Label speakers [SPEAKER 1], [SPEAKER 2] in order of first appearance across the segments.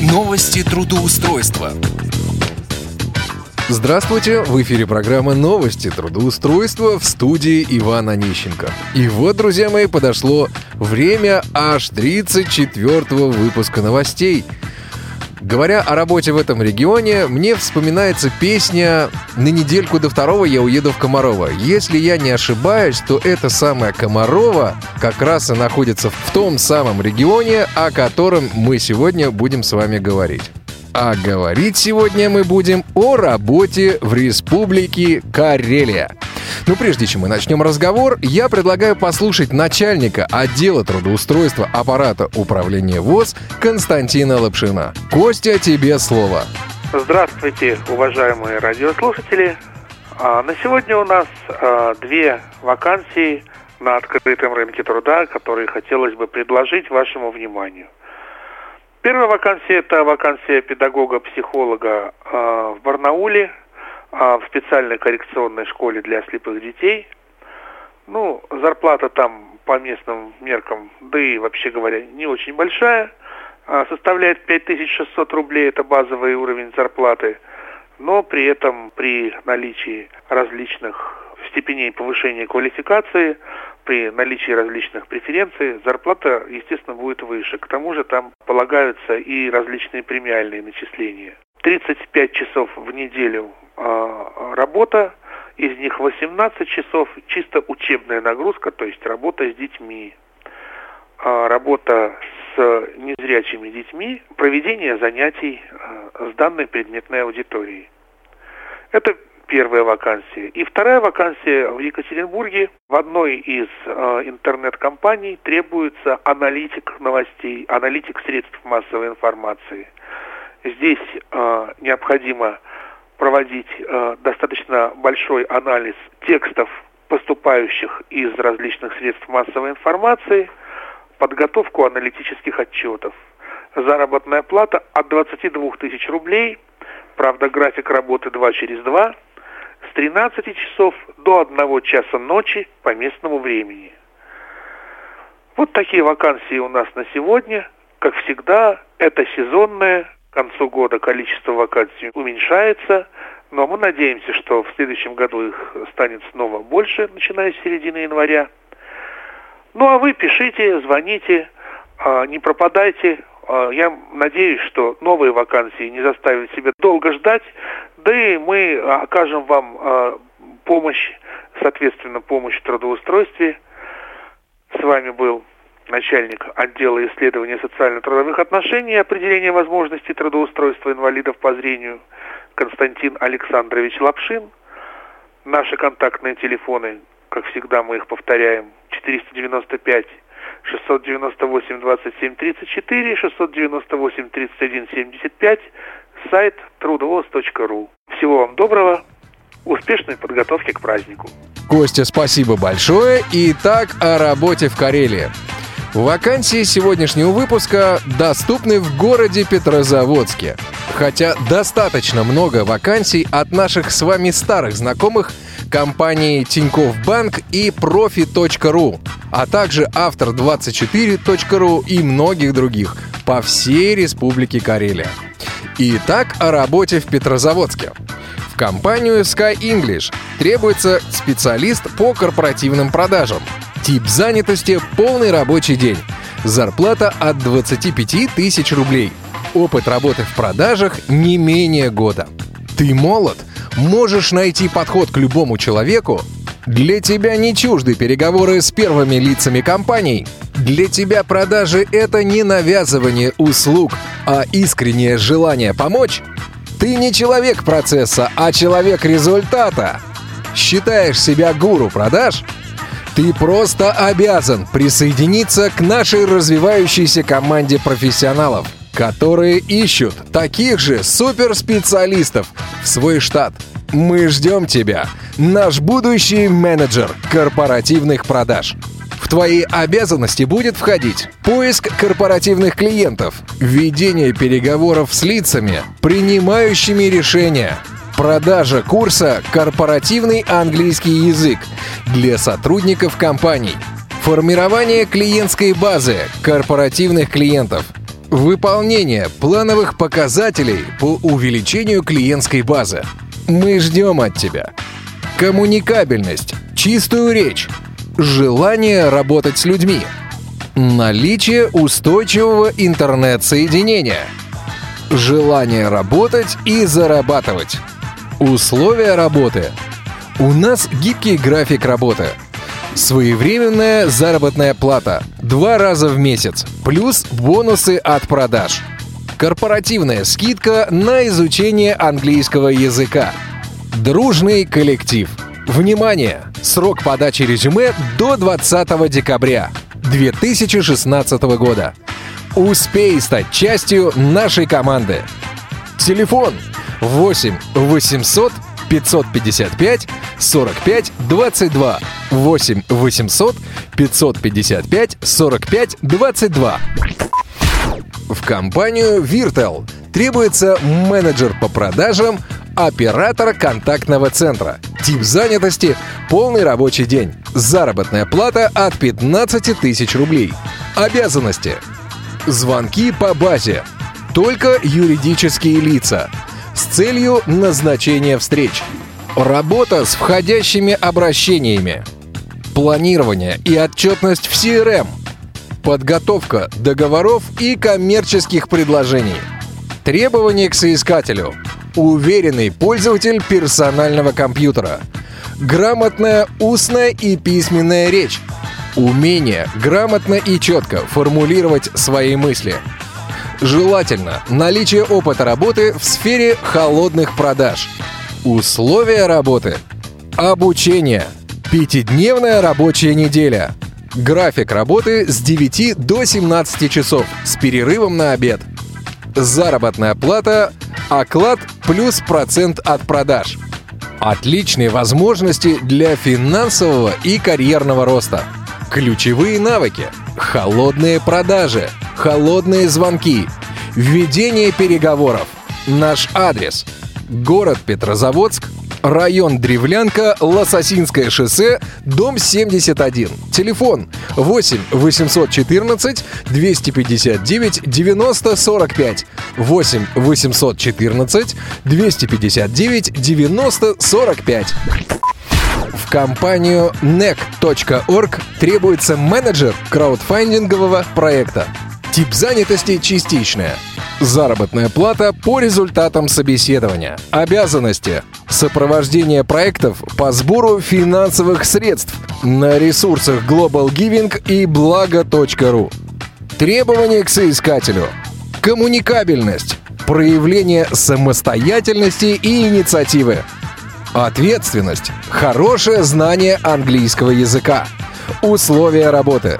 [SPEAKER 1] Новости трудоустройства.
[SPEAKER 2] Здравствуйте! В эфире программа «Новости трудоустройства» в студии Ивана Онищенко. И вот, друзья мои, подошло время аж 34-го выпуска новостей – Говоря о работе в этом регионе, мне вспоминается песня «На недельку до второго я уеду в Комарова». Если я не ошибаюсь, то это самое Комарова как раз и находится в том самом регионе, о котором мы сегодня будем с вами говорить. А говорить сегодня мы будем о работе в Республике Карелия. Но прежде чем мы начнем разговор, я предлагаю послушать начальника отдела трудоустройства аппарата управления ВОЗ Константина Лапшина. Костя, тебе слово.
[SPEAKER 3] Здравствуйте, уважаемые радиослушатели. А, на сегодня у нас а, две вакансии на открытом рынке труда, которые хотелось бы предложить вашему вниманию. Первая вакансия – это вакансия педагога-психолога э, в Барнауле, в специальной коррекционной школе для слепых детей. Ну, зарплата там по местным меркам, да и вообще говоря, не очень большая. Э, составляет 5600 рублей, это базовый уровень зарплаты. Но при этом при наличии различных степеней повышения квалификации при наличии различных преференций зарплата, естественно, будет выше. К тому же там полагаются и различные премиальные начисления. 35 часов в неделю работа, из них 18 часов чисто учебная нагрузка, то есть работа с детьми, э, работа с незрячими детьми, проведение занятий э, с данной предметной аудиторией. Это первая вакансия. И вторая вакансия в Екатеринбурге. В одной из э, интернет-компаний требуется аналитик новостей, аналитик средств массовой информации. Здесь э, необходимо проводить э, достаточно большой анализ текстов, поступающих из различных средств массовой информации, подготовку аналитических отчетов. Заработная плата от 22 тысяч рублей, правда график работы 2 через 2, с 13 часов до 1 часа ночи по местному времени. Вот такие вакансии у нас на сегодня. Как всегда, это сезонное. К концу года количество вакансий уменьшается. Но мы надеемся, что в следующем году их станет снова больше, начиная с середины января. Ну а вы пишите, звоните, а, не пропадайте. А, я надеюсь, что новые вакансии не заставят себя долго ждать, да и мы окажем вам а, помощь, соответственно, помощь в трудоустройстве. С вами был начальник отдела исследования социально-трудовых отношений и определения возможностей трудоустройства инвалидов по зрению Константин Александрович Лапшин. Наши контактные телефоны, как всегда мы их повторяем, 495 698 27 34, 698 31 75, сайт трудовоз.ру. Всего вам доброго, успешной подготовки к празднику.
[SPEAKER 2] Костя, спасибо большое. Итак, о работе в Карелии. Вакансии сегодняшнего выпуска доступны в городе Петрозаводске. Хотя достаточно много вакансий от наших с вами старых знакомых компании Тинькофф Банк и Профи.ру, а также Автор24.ру и многих других по всей Республике Карелия. Итак, о работе в Петрозаводске. В компанию Sky English требуется специалист по корпоративным продажам. Тип занятости – полный рабочий день. Зарплата от 25 тысяч рублей. Опыт работы в продажах не менее года. Ты молод? Можешь найти подход к любому человеку? Для тебя не чужды переговоры с первыми лицами компаний – для тебя продажи — это не навязывание услуг, а искреннее желание помочь? Ты не человек процесса, а человек результата. Считаешь себя гуру продаж? Ты просто обязан присоединиться к нашей развивающейся команде профессионалов, которые ищут таких же суперспециалистов в свой штат. Мы ждем тебя, наш будущий менеджер корпоративных продаж твои обязанности будет входить поиск корпоративных клиентов, ведение переговоров с лицами, принимающими решения, продажа курса «Корпоративный английский язык» для сотрудников компаний, формирование клиентской базы корпоративных клиентов, Выполнение плановых показателей по увеличению клиентской базы. Мы ждем от тебя. Коммуникабельность, чистую речь, желание работать с людьми, наличие устойчивого интернет-соединения, желание работать и зарабатывать, условия работы. У нас гибкий график работы – Своевременная заработная плата. Два раза в месяц. Плюс бонусы от продаж. Корпоративная скидка на изучение английского языка. Дружный коллектив. Внимание! Срок подачи резюме до 20 декабря 2016 года. Успей стать частью нашей команды. Телефон 8 800 555 45 22 8 800 555 45 22. В компанию Virtel требуется менеджер по продажам, оператор контактного центра. Тип занятости – полный рабочий день. Заработная плата от 15 тысяч рублей. Обязанности. Звонки по базе. Только юридические лица. Целью назначения встреч. Работа с входящими обращениями. Планирование и отчетность в CRM, подготовка договоров и коммерческих предложений, требования к соискателю, уверенный пользователь персонального компьютера, грамотная устная и письменная речь, умение грамотно и четко формулировать свои мысли. Желательно наличие опыта работы в сфере холодных продаж. Условия работы. Обучение – Пятидневная рабочая неделя. График работы с 9 до 17 часов с перерывом на обед. Заработная плата, оклад плюс процент от продаж. Отличные возможности для финансового и карьерного роста. Ключевые навыки. Холодные продажи. Холодные звонки. Введение переговоров. Наш адрес. Город Петрозаводск, Район Древлянка, Лососинское шоссе, дом 71. Телефон 8 814 259 90 45. 8 814 259 90 45. В компанию nec.org требуется менеджер краудфандингового проекта. Тип занятости частичная. Заработная плата по результатам собеседования. Обязанности. Сопровождение проектов по сбору финансовых средств на ресурсах Global Giving и благо.ру. Требования к соискателю. Коммуникабельность. Проявление самостоятельности и инициативы. Ответственность. Хорошее знание английского языка. Условия работы.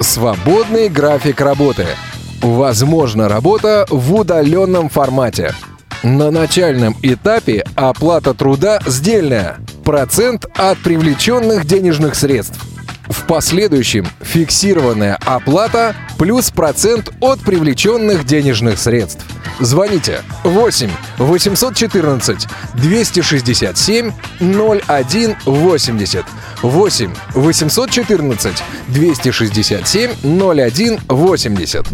[SPEAKER 2] Свободный график работы. Возможна работа в удаленном формате. На начальном этапе оплата труда сдельная. Процент от привлеченных денежных средств. В последующем фиксированная оплата плюс процент от привлеченных денежных средств. Звоните 8 814 267 0180 8 814 267 0180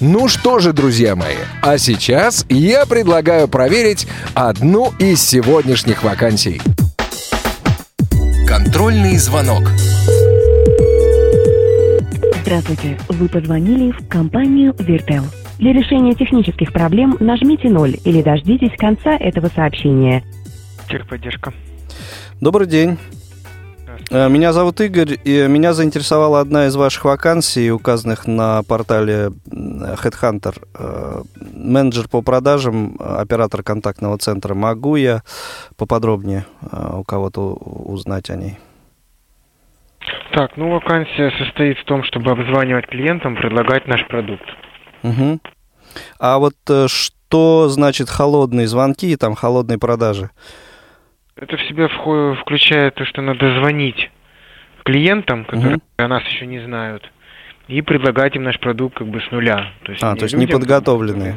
[SPEAKER 2] ну что же, друзья мои, а сейчас я предлагаю проверить одну из сегодняшних вакансий.
[SPEAKER 1] Контрольный звонок.
[SPEAKER 4] Здравствуйте, вы позвонили в компанию Виртел. Для решения технических проблем нажмите 0 или дождитесь конца этого сообщения.
[SPEAKER 5] Техподдержка.
[SPEAKER 6] Добрый день. Э, меня зовут Игорь, и меня заинтересовала одна из ваших вакансий, указанных на портале Headhunter. Э, менеджер по продажам, оператор контактного центра. Могу я поподробнее э, у кого-то узнать о ней?
[SPEAKER 5] Так, ну вакансия состоит в том, чтобы обзванивать клиентам, предлагать наш продукт.
[SPEAKER 6] Угу. А вот что значит холодные звонки и там холодные продажи?
[SPEAKER 5] Это в себя включает то, что надо звонить клиентам, которые угу. о нас еще не знают, и предлагать им наш продукт как бы с нуля.
[SPEAKER 6] То есть а, то есть людям, неподготовленные.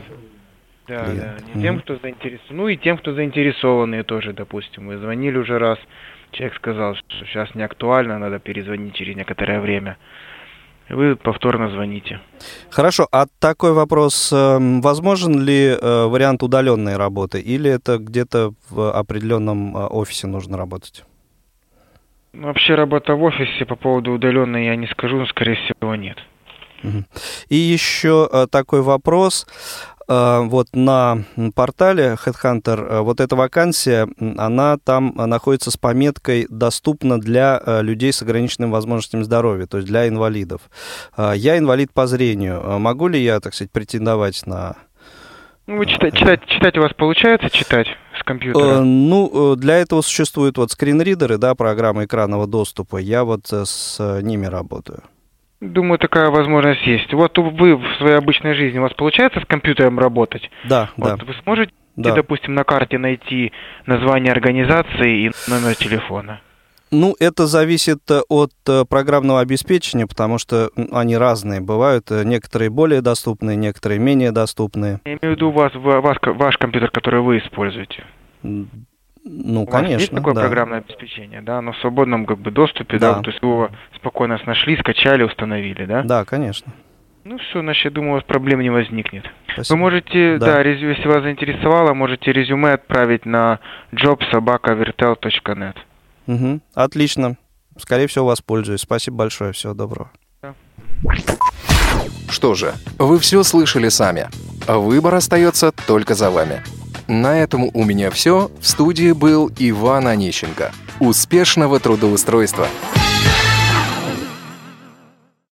[SPEAKER 5] Да, клиент. да, не угу. тем, кто заинтересован, ну и тем, кто заинтересованные тоже, допустим. Мы звонили уже раз, человек сказал, что сейчас не актуально, надо перезвонить через некоторое время. Вы повторно звоните.
[SPEAKER 6] Хорошо, а такой вопрос, эм, возможен ли э, вариант удаленной работы, или это где-то в определенном э, офисе нужно работать?
[SPEAKER 5] Ну, вообще работа в офисе по поводу удаленной я не скажу, но скорее всего нет.
[SPEAKER 6] И еще э, такой вопрос. Э, вот на портале Headhunter э, вот эта вакансия, она там находится с пометкой «Доступна для людей с ограниченными возможностями здоровья», то есть для инвалидов. Я инвалид по зрению. Могу ли я, так сказать, претендовать на
[SPEAKER 5] ну, вы читать, читать, читать у вас получается читать с компьютера?
[SPEAKER 6] Э, ну, для этого существуют вот скринридеры, да, программы экранного доступа. Я вот с ними работаю.
[SPEAKER 5] Думаю, такая возможность есть. Вот вы в своей обычной жизни, у вас получается с компьютером работать?
[SPEAKER 6] Да,
[SPEAKER 5] вот
[SPEAKER 6] да.
[SPEAKER 5] Вы сможете,
[SPEAKER 6] да.
[SPEAKER 5] допустим, на карте найти название организации и номер телефона?
[SPEAKER 6] Ну, это зависит э, от э, программного обеспечения, потому что они разные бывают. Э, некоторые более доступные, некоторые менее доступные.
[SPEAKER 5] Я имею в виду вас, вас ваш компьютер, который вы используете.
[SPEAKER 6] Ну,
[SPEAKER 5] У
[SPEAKER 6] конечно.
[SPEAKER 5] Вас есть такое
[SPEAKER 6] да.
[SPEAKER 5] программное обеспечение, да, но в свободном как бы доступе, да,
[SPEAKER 6] Да.
[SPEAKER 5] то есть его спокойно нашли, скачали, установили, да?
[SPEAKER 6] Да, конечно.
[SPEAKER 5] Ну все, значит, я думаю, у вас проблем не возникнет.
[SPEAKER 6] Спасибо.
[SPEAKER 5] Вы можете,
[SPEAKER 6] Да.
[SPEAKER 5] да, резю- если вас заинтересовало, можете резюме отправить на jobsobakavirtel.net.
[SPEAKER 6] Мгм. Отлично. Скорее всего, воспользуюсь. Спасибо большое. Всего доброго.
[SPEAKER 2] Что же, вы все слышали сами. Выбор остается только за вами. На этом у меня все. В студии был Иван Онищенко. Успешного трудоустройства!